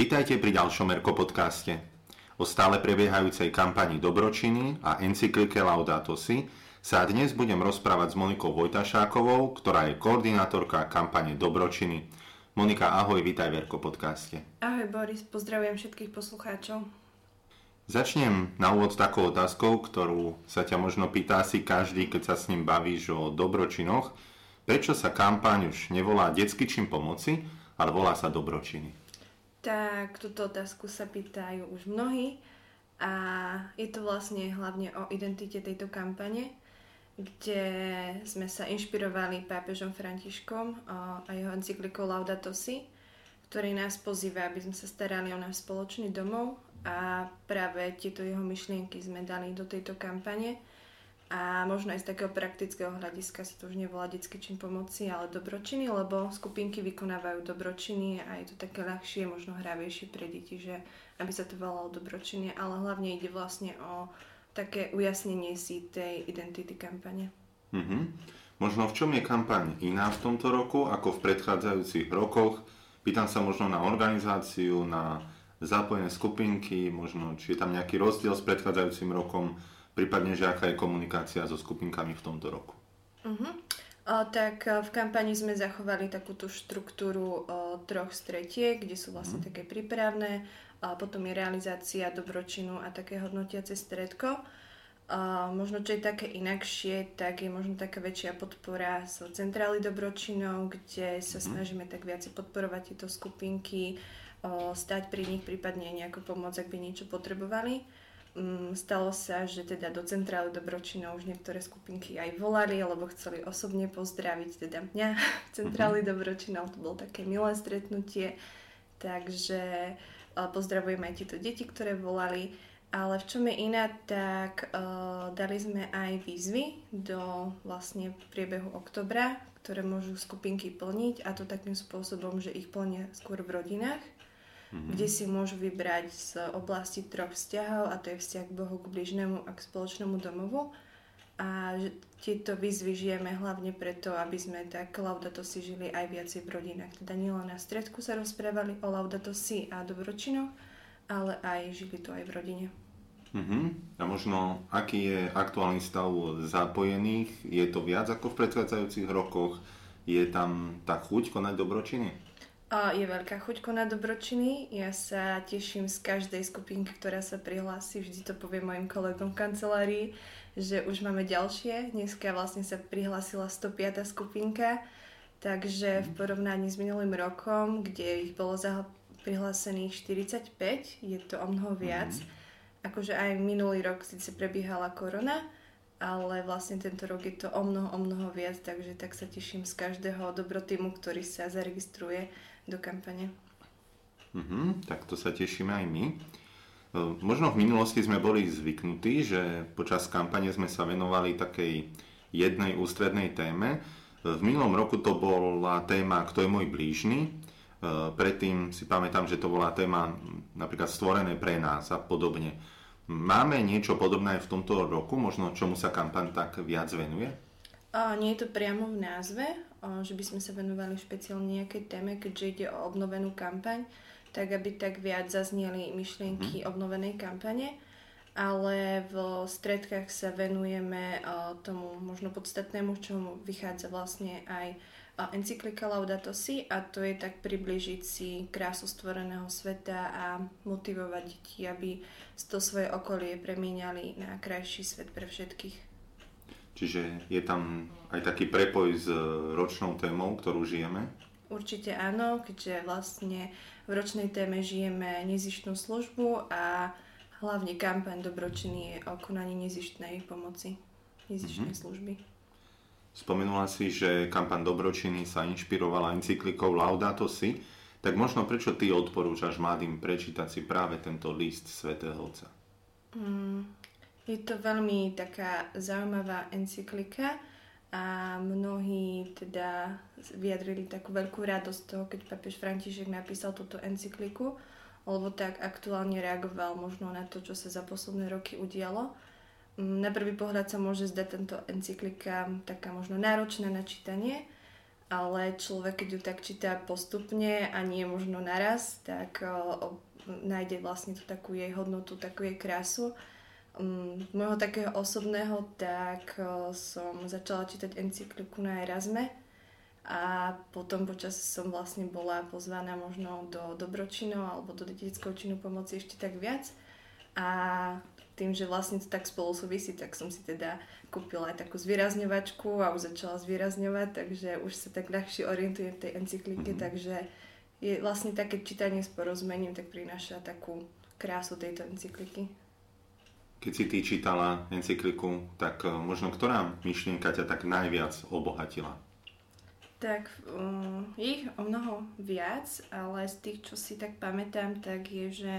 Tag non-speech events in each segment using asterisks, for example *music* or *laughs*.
Vitajte pri ďalšom Erko podcaste. O stále prebiehajúcej kampani Dobročiny a encyklike Laudato Si sa dnes budem rozprávať s Monikou Vojtašákovou, ktorá je koordinátorka kampane Dobročiny. Monika, ahoj, vitaj v Erko podcaste. Ahoj Boris, pozdravujem všetkých poslucháčov. Začnem na úvod takou otázkou, ktorú sa ťa možno pýta si každý, keď sa s ním bavíš o dobročinoch. Prečo sa kampaň už nevolá Detský čin pomoci, ale volá sa Dobročiny? Tak túto otázku sa pýtajú už mnohí a je to vlastne hlavne o identite tejto kampane, kde sme sa inšpirovali pápežom Františkom a jeho encyklikou Laudato Si, ktorý nás pozýva, aby sme sa starali o náš spoločný domov a práve tieto jeho myšlienky sme dali do tejto kampane a možno aj z takého praktického hľadiska sa to už nevolá detský čin pomoci, ale dobročiny, lebo skupinky vykonávajú dobročiny a je to také ľahšie, možno hravejšie pre deti, že aby sa to volalo dobročiny, ale hlavne ide vlastne o také ujasnenie si tej identity kampane. Mm-hmm. Možno v čom je kampaň iná v tomto roku ako v predchádzajúcich rokoch? Pýtam sa možno na organizáciu, na zapojené skupinky, možno či je tam nejaký rozdiel s predchádzajúcim rokom prípadne, že aká je komunikácia so skupinkami v tomto roku. Uh-huh. O, tak e, v kampani sme zachovali takúto štruktúru o, troch stretiek, kde sú vlastne uh-huh. také prípravné, a potom je realizácia dobročinu a také hodnotiace stredko. A možno, čo je také inakšie, tak je možno taká väčšia podpora z centrály dobročinov, kde sa snažíme tak viac podporovať tieto skupinky, o, stať pri nich, prípadne nejako pomôcť, ak by niečo potrebovali. Mm, stalo sa, že teda do centrály Dobročinov už niektoré skupinky aj volali, alebo chceli osobne pozdraviť teda mňa *laughs* v centráli mm-hmm. Dobročinov. To bolo také milé stretnutie, takže pozdravujem aj tieto deti, ktoré volali. Ale v čom je iná, tak uh, dali sme aj výzvy do vlastne priebehu oktobra, ktoré môžu skupinky plniť a to takým spôsobom, že ich plnia skôr v rodinách mm-hmm. kde si môžu vybrať z oblasti troch vzťahov a to je vzťah k Bohu, k bližnému a k spoločnému domovu. A tieto výzvy žijeme hlavne preto, aby sme tak Laudato si žili aj viacej v rodinách. Teda nielen na stredku sa rozprávali o Laudato si a dobročinoch, ale aj žili to aj v rodine. Uh-huh. A možno, aký je aktuálny stav zapojených? Je to viac ako v predchádzajúcich rokoch? Je tam tá chuť konať dobročiny? Je veľká chuť konať dobročiny. Ja sa teším z každej skupinky, ktorá sa prihlási. Vždy to poviem mojim kolegom v kancelárii, že už máme ďalšie. Dneska vlastne sa prihlásila 105. skupinka, takže v porovnaní s minulým rokom, kde ich bolo prihlásených 45, je to o mnoho viac. Mm. Akože aj minulý rok síce prebiehala korona, ale vlastne tento rok je to o mnoho, o mnoho viac, takže tak sa teším z každého dobrotýmu, ktorý sa zaregistruje do kampane. Mhm, tak to sa tešíme aj my. E, možno v minulosti sme boli zvyknutí, že počas kampane sme sa venovali takej jednej ústrednej téme. E, v minulom roku to bola téma Kto je môj blížny. E, predtým si pamätám, že to bola téma napríklad stvorené pre nás a podobne. Máme niečo podobné aj v tomto roku, možno čomu sa kampaň tak viac venuje? O, nie je to priamo v názve, že by sme sa venovali špeciálne nejakej téme, keďže ide o obnovenú kampaň, tak aby tak viac zazneli myšlienky hmm. obnovenej kampane, ale v stredkách sa venujeme tomu možno podstatnému, čomu vychádza vlastne aj encyklika Laudato Si a to je tak približiť si krásu stvoreného sveta a motivovať deti, aby to svoje okolie premieniali na krajší svet pre všetkých. Čiže je tam aj taký prepoj s ročnou témou, ktorú žijeme? Určite áno, keďže vlastne v ročnej téme žijeme nezištnú službu a hlavne kampaň dobročiny je o konaní nezištnej pomoci, nezištnej mm-hmm. služby. Spomenula si, že kampaň Dobročiny sa inšpirovala encyklikou Laudato Si, tak možno prečo ty odporúčaš mladým prečítať si práve tento list svätého Otca? Mm, je to veľmi taká zaujímavá encyklika a mnohí teda vyjadrili takú veľkú radosť toho, keď papež František napísal túto encykliku, lebo tak aktuálne reagoval možno na to, čo sa za posledné roky udialo na prvý pohľad sa môže zdať tento encyklika taká možno náročná na čítanie, ale človek, keď ju tak číta postupne a nie možno naraz, tak nájde vlastne tú takú jej hodnotu, takú jej krásu. Um, môjho takého osobného, tak uh, som začala čítať encykliku na Erasme a potom počas som vlastne bola pozvaná možno do dobročinov alebo do detského činu pomoci ešte tak viac. A tým, že vlastne to tak spolu súvisí, tak som si teda kúpila aj takú zvýrazňovačku a už začala zvýrazňovať, takže už sa tak ľahšie orientujem v tej encyklike, mm-hmm. takže je vlastne také čítanie s porozmením, tak prináša takú krásu tejto encykliky. Keď si ty čítala encykliku, tak e, možno ktorá myšlienka ťa tak najviac obohatila? Tak um, ich o mnoho viac, ale z tých, čo si tak pamätám, tak je, že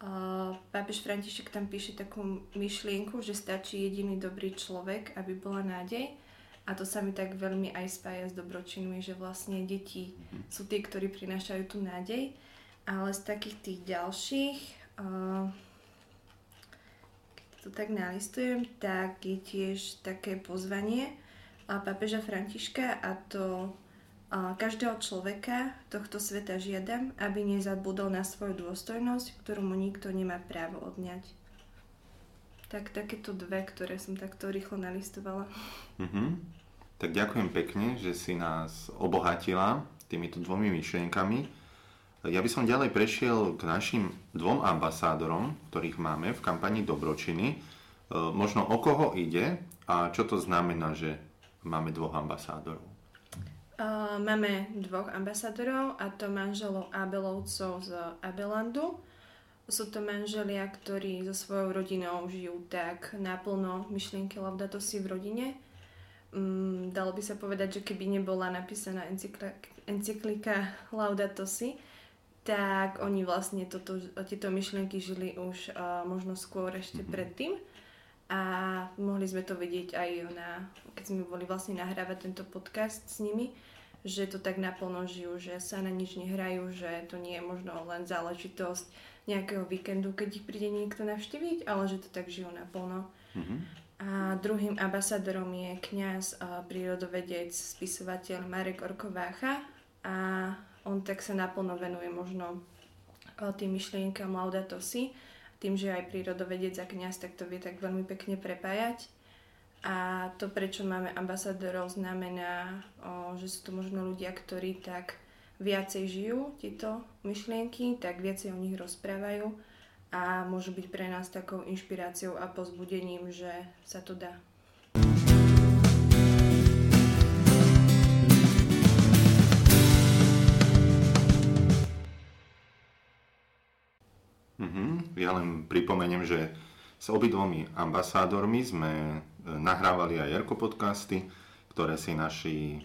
Uh, pápež František tam píše takú myšlienku, že stačí jediný dobrý človek, aby bola nádej. A to sa mi tak veľmi aj spája s dobročinmi, že vlastne deti mm-hmm. sú tí, ktorí prinášajú tú nádej. Ale z takých tých ďalších, uh, to tak nalistujem, tak je tiež také pozvanie pápeža Františka a to každého človeka tohto sveta žiadam, aby nezabudol na svoju dôstojnosť, ktorú mu nikto nemá právo odňať. Tak takéto dve, ktoré som takto rýchlo nalistovala. Mm-hmm. Tak ďakujem pekne, že si nás obohatila týmito dvomi myšlienkami. Ja by som ďalej prešiel k našim dvom ambasádorom, ktorých máme v kampani Dobročiny. E, možno o koho ide a čo to znamená, že máme dvoch ambasádorov. Uh, máme dvoch ambasadorov a to manželov Abelovcov z Abelandu. Sú to manželia, ktorí so svojou rodinou žijú tak naplno myšlienky Laudato Si v rodine. Um, dalo by sa povedať, že keby nebola napísaná encyklika, encyklika Laudato Si, tak oni vlastne toto, tieto myšlienky žili už uh, možno skôr ešte mm-hmm. predtým. A mohli sme to vidieť aj na, keď sme boli vlastne nahrávať tento podcast s nimi, že to tak naplno žijú, že sa na nič nehrajú, že to nie je možno len záležitosť nejakého víkendu, keď ich príde niekto navštíviť, ale že to tak žijú naplno. Mm-hmm. A druhým ambasadorom je kňaz, prírodovedec, spisovateľ Marek Orkovácha a on tak sa naplno venuje možno tým myšlienkam Laudato Si, tým, že aj prírodovedec a kňaz, tak to vie tak veľmi pekne prepájať. A to, prečo máme ambasadorov, znamená, že sú to možno ľudia, ktorí tak viacej žijú tieto myšlienky, tak viacej o nich rozprávajú a môžu byť pre nás takou inšpiráciou a pozbudením, že sa to dá. Ja len pripomeniem, že s obidvomi ambasádormi sme e, nahrávali aj Erko podcasty, ktoré si naši e,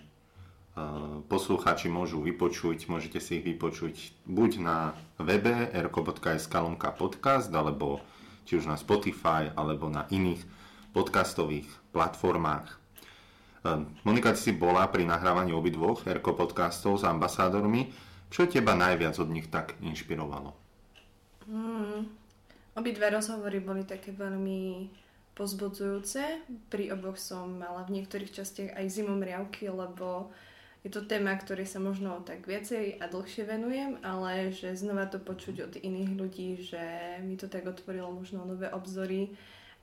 poslucháči môžu vypočuť. Môžete si ich vypočuť buď na webe erko.sk podcast, alebo či už na Spotify, alebo na iných podcastových platformách. E, Monika, si bola pri nahrávaní obidvoch Erko podcastov s ambasádormi. Čo teba najviac od nich tak inšpirovalo? Hmm. Obidve rozhovory boli také veľmi pozbudzujúce. Pri oboch som mala v niektorých častiach aj zimom riavky, lebo je to téma, ktorej sa možno tak viacej a dlhšie venujem, ale že znova to počuť od iných ľudí, že mi to tak otvorilo možno nové obzory.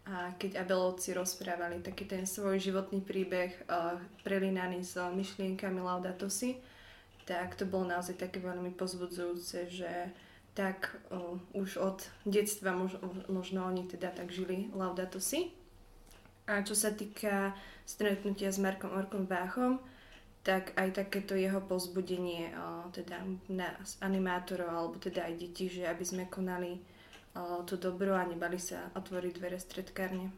A keď Abelovci rozprávali taký ten svoj životný príbeh uh, prelínaný s myšlienkami Laudato Si, tak to bolo naozaj také veľmi pozbudzujúce, že tak uh, už od detstva mož, možno oni teda tak žili Laudato Si. A čo sa týka stretnutia s Markom Orkom Váchom, tak aj takéto jeho pozbudenie uh, teda nás, animátorov alebo teda aj detí, že aby sme konali uh, to dobro a nebali sa otvoriť dvere stredkárne.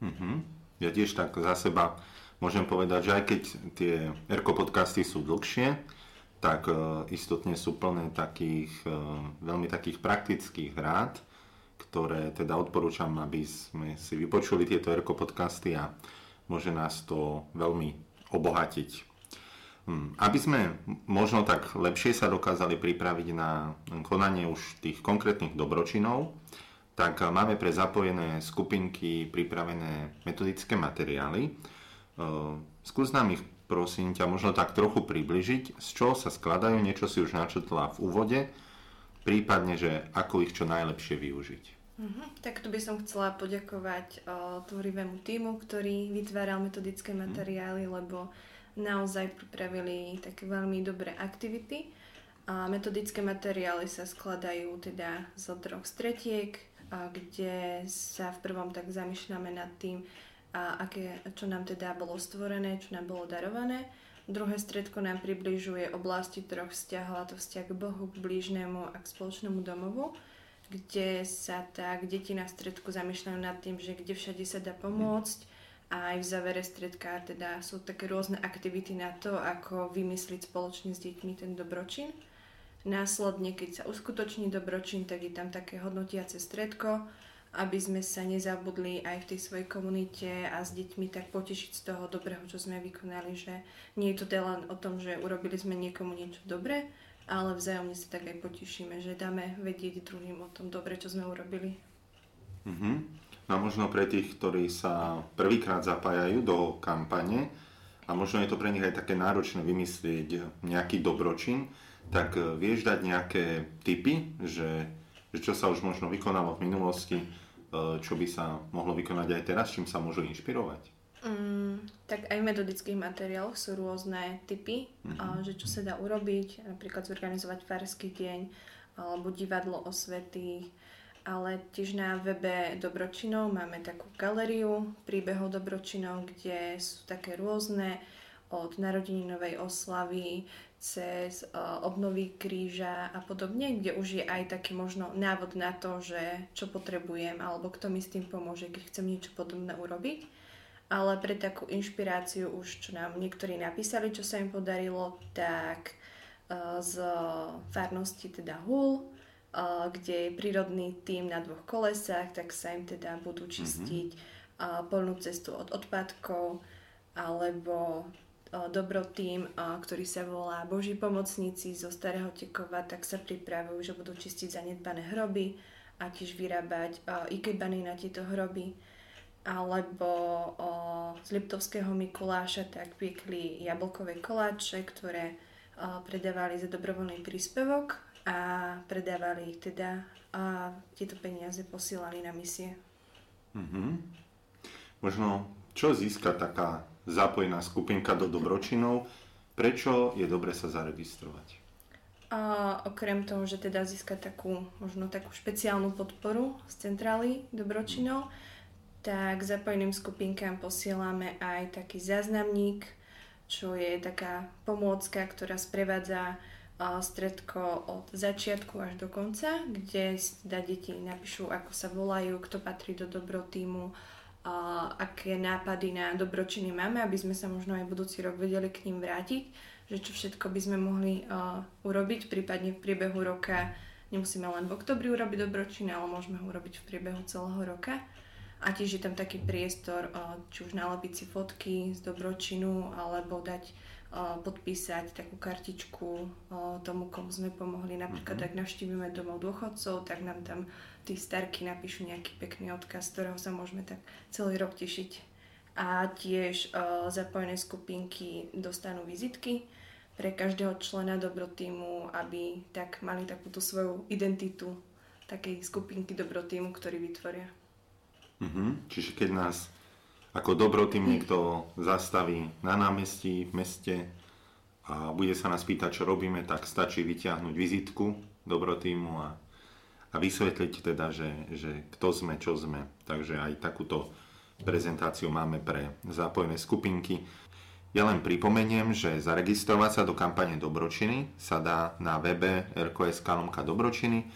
Mm-hmm. Ja tiež tak za seba môžem povedať, že aj keď tie Erko podcasty sú dlhšie, tak e, istotne sú plné takých, e, veľmi takých praktických rád, ktoré teda odporúčam, aby sme si vypočuli tieto Erko podcasty a môže nás to veľmi obohatiť. Hm, aby sme možno tak lepšie sa dokázali pripraviť na konanie už tých konkrétnych dobročinov, tak máme pre zapojené skupinky pripravené metodické materiály. E, skús nám ich prosím ťa, možno tak trochu približiť, z čoho sa skladajú, niečo si už načetla v úvode, prípadne, že ako ich čo najlepšie využiť. Uh-huh. Tak tu by som chcela poďakovať uh, tvorivému týmu, ktorý vytváral metodické mhm. materiály, lebo naozaj pripravili také veľmi dobré aktivity. A metodické materiály sa skladajú teda zo troch stretiek, a kde sa v prvom tak zamýšľame nad tým, a aké, čo nám teda bolo stvorené, čo nám bolo darované. Druhé stredko nám približuje oblasti troch vzťahov, a to vzťah k Bohu, k blížnemu a k spoločnému domovu, kde sa tak deti na stredku zamýšľajú nad tým, že kde všade sa dá pomôcť, a aj v závere stredka teda sú také rôzne aktivity na to, ako vymysliť spoločne s deťmi ten dobročin. Následne, keď sa uskutoční dobročin, tak je tam také hodnotiace stredko, aby sme sa nezabudli aj v tej svojej komunite a s deťmi tak potešiť z toho dobrého, čo sme vykonali, že nie je to teda len o tom, že urobili sme niekomu niečo dobré, ale vzájomne sa tak aj potešíme, že dáme vedieť druhým o tom dobre, čo sme urobili. Mm-hmm. No a možno pre tých, ktorí sa prvýkrát zapájajú do kampane a možno je to pre nich aj také náročné vymyslieť nejaký dobročin, tak e, vieš dať nejaké tipy, že, že čo sa už možno vykonalo v minulosti, čo by sa mohlo vykonať aj teraz, čím sa môžu inšpirovať? Mm, tak aj v metodických materiáloch sú rôzne typy, mm-hmm. že čo sa dá urobiť, napríklad zorganizovať farský deň, alebo divadlo o svetých, ale tiež na webe Dobročinov máme takú galériu príbehov Dobročinov, kde sú také rôzne od narodeninovej oslavy cez uh, obnovy kríža a podobne, kde už je aj taký možno návod na to, že čo potrebujem alebo kto mi s tým pomôže, keď chcem niečo podobné urobiť. Ale pre takú inšpiráciu už, čo nám niektorí napísali, čo sa im podarilo, tak uh, z farnosti teda Hul, kde je prírodný tým na dvoch kolesách, tak sa im teda budú mhm. čistiť mm-hmm. polnú cestu od odpadkov, alebo dobro tým, ktorý sa volá Boží pomocníci zo Starého Tekova, tak sa pripravujú, že budú čistiť zanedbané hroby a tiež vyrábať ikebany na tieto hroby. Alebo z Liptovského Mikuláša tak piekli jablkové koláče, ktoré predávali za dobrovoľný príspevok a predávali ich teda a tieto peniaze posielali na misie. Mm-hmm. Možno čo získa taká zapojená skupinka do dobročinov, prečo je dobre sa zaregistrovať? A okrem toho, že teda získa takú, možno takú špeciálnu podporu z centrály dobročinov, tak zapojeným skupinkám posielame aj taký záznamník, čo je taká pomôcka, ktorá sprevádza stredko od začiatku až do konca, kde teda deti napíšu, ako sa volajú, kto patrí do dobrotímu, a aké nápady na dobročiny máme, aby sme sa možno aj budúci rok vedeli k ním vrátiť, že čo všetko by sme mohli uh, urobiť, prípadne v priebehu roka nemusíme len v oktobri urobiť dobročiny, ale môžeme ho urobiť v priebehu celého roka. A tiež je tam taký priestor, uh, či už nalepiť si fotky z dobročinu, alebo dať podpísať takú kartičku tomu, komu sme pomohli. Napríklad, uh-huh. ak navštívime domov dôchodcov, tak nám tam tí starky napíšu nejaký pekný odkaz, z ktorého sa môžeme tak celý rok tešiť. A tiež uh, zapojené skupinky dostanú vizitky pre každého člena dobrotímu, aby tak mali takúto svoju identitu takej skupinky dobrotímu, ktorý vytvoria. Uh-huh. Čiže keď nás ako dobrotým niekto zastaví na námestí, v meste a bude sa nás pýtať, čo robíme, tak stačí vyťahnuť vizitku dobrotýmu a, a vysvetliť teda, že, že kto sme, čo sme. Takže aj takúto prezentáciu máme pre zapojené skupinky. Ja len pripomeniem, že zaregistrovať sa do kampane Dobročiny sa dá na webe RKS Kalomka Dobročiny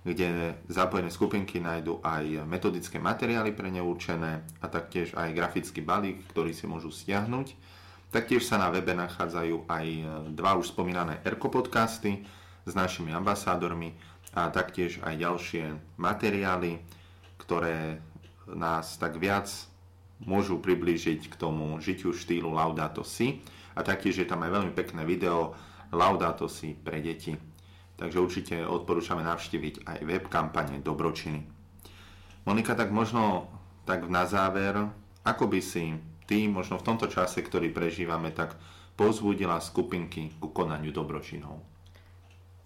kde zapojené skupinky nájdú aj metodické materiály pre ne určené a taktiež aj grafický balík, ktorý si môžu stiahnuť. Taktiež sa na webe nachádzajú aj dva už spomínané ERKO podcasty s našimi ambasádormi a taktiež aj ďalšie materiály, ktoré nás tak viac môžu priblížiť k tomu žitiu štýlu Laudato Si. A taktiež je tam aj veľmi pekné video Laudato Si pre deti takže určite odporúčame navštíviť aj web kampane Dobročiny. Monika, tak možno tak na záver, ako by si ty možno v tomto čase, ktorý prežívame, tak pozbudila skupinky ku konaniu dobročinov?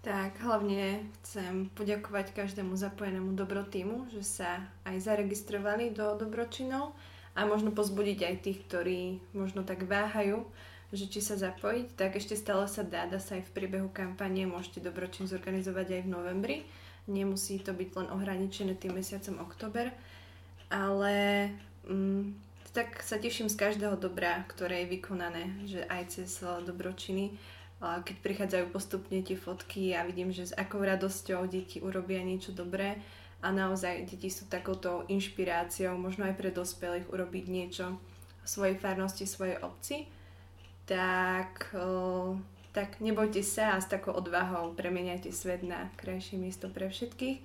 Tak, hlavne chcem poďakovať každému zapojenému dobrotýmu, že sa aj zaregistrovali do dobročinov a možno pozbudiť aj tých, ktorí možno tak váhajú, že či sa zapojiť, tak ešte stále sa dá, dá sa aj v priebehu kampanie, môžete dobročin zorganizovať aj v novembri. Nemusí to byť len ohraničené tým mesiacom oktober, ale mm, tak sa teším z každého dobra, ktoré je vykonané, že aj cez dobročiny keď prichádzajú postupne tie fotky a vidím, že s akou radosťou deti urobia niečo dobré a naozaj deti sú takouto inšpiráciou, možno aj pre dospelých urobiť niečo v svojej farnosti, svojej obci, tak, tak nebojte sa a s takou odvahou premieniajte svet na krajšie miesto pre všetkých.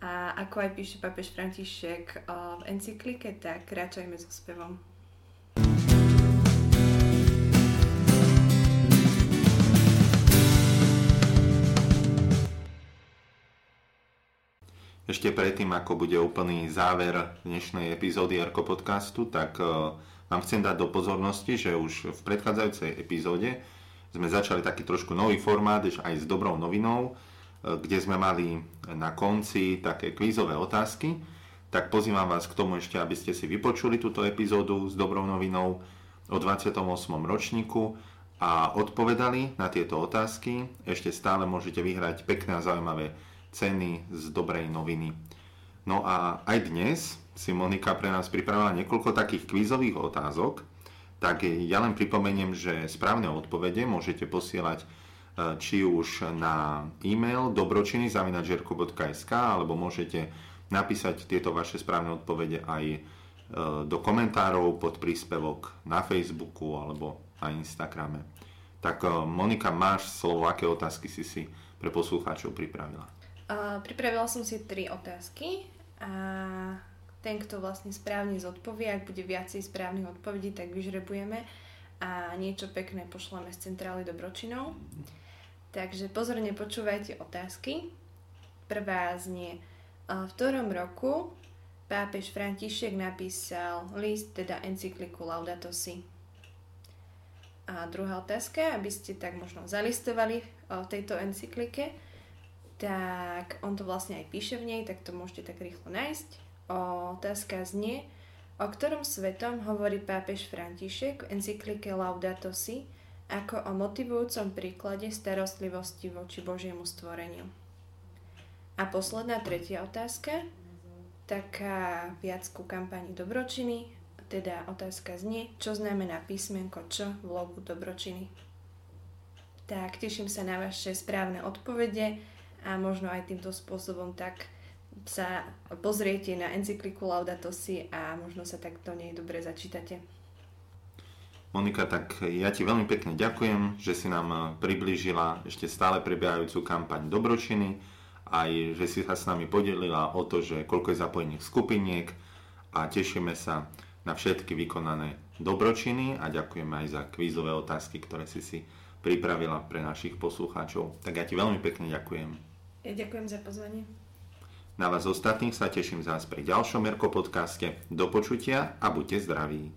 A ako aj píše papež František v encyklike, tak kráčajme so spevom. Ešte predtým, ako bude úplný záver dnešnej epizódy Arko podcastu, tak vám chcem dať do pozornosti, že už v predchádzajúcej epizóde sme začali taký trošku nový formát aj s dobrou novinou, uh, kde sme mali na konci také kvízové otázky. Tak pozývam vás k tomu ešte, aby ste si vypočuli túto epizódu s dobrou novinou o 28. ročníku a odpovedali na tieto otázky. Ešte stále môžete vyhrať pekné a zaujímavé ceny z dobrej noviny. No a aj dnes si Monika pre nás pripravila niekoľko takých kvízových otázok, tak ja len pripomeniem, že správne odpovede môžete posielať e, či už na e-mail dobročiny.žerko.sk alebo môžete napísať tieto vaše správne odpovede aj e, do komentárov pod príspevok na Facebooku alebo na Instagrame. Tak e, Monika, máš slovo, aké otázky si si pre poslucháčov pripravila? Uh, pripravila som si tri otázky a ten, kto vlastne správne zodpovie, ak bude viacej správnych odpovedí, tak vyžrebujeme a niečo pekné pošleme z centrály dobročinov. Takže pozorne počúvajte otázky. Prvá znie, v ktorom roku pápež František napísal list, teda encykliku Laudato Si. A druhá otázka, aby ste tak možno zalistovali v tejto encyklike, tak on to vlastne aj píše v nej, tak to môžete tak rýchlo nájsť. Otázka znie, o ktorom svetom hovorí pápež František v encyklike Laudato Si ako o motivujúcom príklade starostlivosti voči Božiemu stvoreniu. A posledná tretia otázka, taká viac ku kampani dobročiny, teda otázka znie, čo znamená písmenko Č v logu dobročiny. Tak, teším sa na vaše správne odpovede a možno aj týmto spôsobom tak sa pozriete na encykliku Laudato Si a možno sa tak do nej dobre začítate. Monika, tak ja ti veľmi pekne ďakujem, že si nám priblížila ešte stále prebiehajúcu kampaň Dobročiny, aj že si sa s nami podelila o to, že koľko je zapojených skupiniek a tešíme sa na všetky vykonané dobročiny a ďakujeme aj za kvízové otázky, ktoré si si pripravila pre našich poslucháčov. Tak ja ti veľmi pekne ďakujem. Ja ďakujem za pozvanie. Na vás ostatných sa teším zás pri ďalšom Merko podcaste. Do počutia a buďte zdraví.